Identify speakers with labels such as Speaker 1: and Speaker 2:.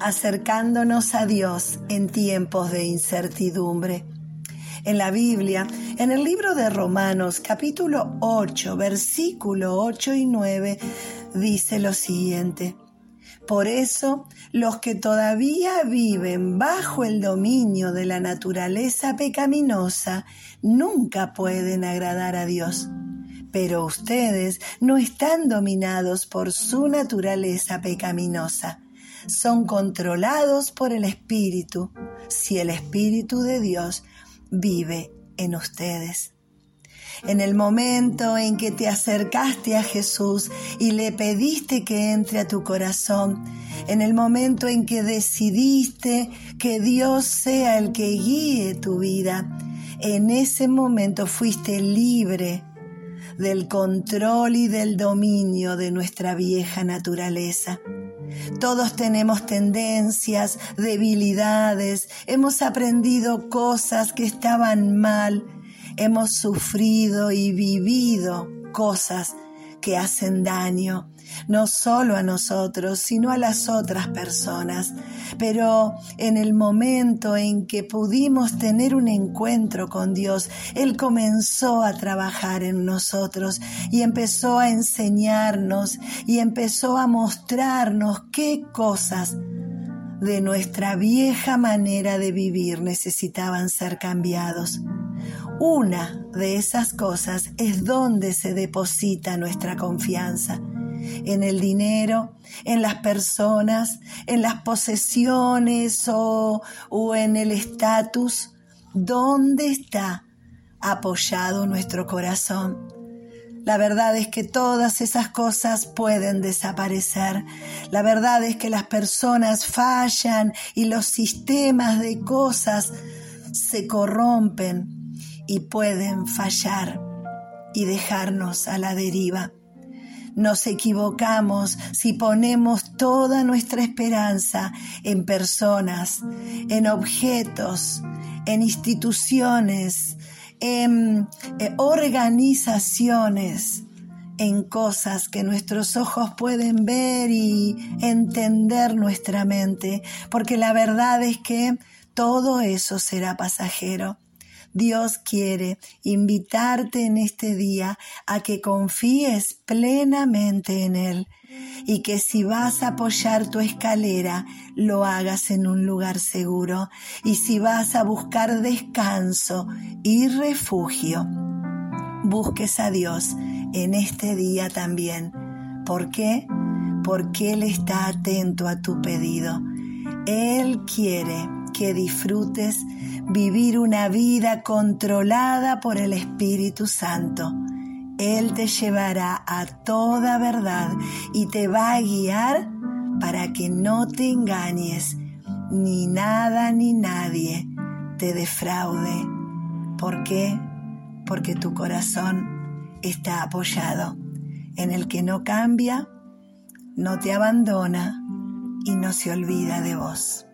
Speaker 1: acercándonos a Dios en tiempos de incertidumbre. En la Biblia, en el libro de Romanos capítulo 8, versículo 8 y 9, dice lo siguiente. Por eso, los que todavía viven bajo el dominio de la naturaleza pecaminosa nunca pueden agradar a Dios. Pero ustedes no están dominados por su naturaleza pecaminosa. Son controlados por el Espíritu, si el Espíritu de Dios vive en ustedes. En el momento en que te acercaste a Jesús y le pediste que entre a tu corazón, en el momento en que decidiste que Dios sea el que guíe tu vida, en ese momento fuiste libre del control y del dominio de nuestra vieja naturaleza. Todos tenemos tendencias, debilidades, hemos aprendido cosas que estaban mal, hemos sufrido y vivido cosas que hacen daño no solo a nosotros, sino a las otras personas. Pero en el momento en que pudimos tener un encuentro con Dios, Él comenzó a trabajar en nosotros y empezó a enseñarnos y empezó a mostrarnos qué cosas de nuestra vieja manera de vivir necesitaban ser cambiados. Una de esas cosas es donde se deposita nuestra confianza en el dinero, en las personas, en las posesiones o, en el estatus. ¿Dónde está apoyado nuestro corazón? La verdad es que todas esas cosas pueden desaparecer. La verdad es que las personas fallan y los sistemas de cosas se corrompen y pueden fallar y dejarnos a la deriva. Nos equivocamos si ponemos toda nuestra esperanza en personas, en objetos, en instituciones, en eh, organizaciones, en cosas que nuestros ojos pueden ver y entender nuestra mente, porque la verdad es que todo eso será pasajero. Dios quiere invitarte en este día a que confíes plenamente en Él y que si vas a apoyar tu escalera, lo hagas en un lugar seguro y si vas a buscar descanso y refugio, busques a Dios en este día también. ¿Por qué? Porque Él está atento a tu pedido. Él quiere que disfrutes vivir una vida controlada por el Espíritu Santo. Él te llevará a toda verdad y te va a guiar para que no te engañes, ni nada ni nadie te defraude. ¿Por qué? Porque tu corazón está apoyado en el que no cambia, no te abandona y no se olvida de vos.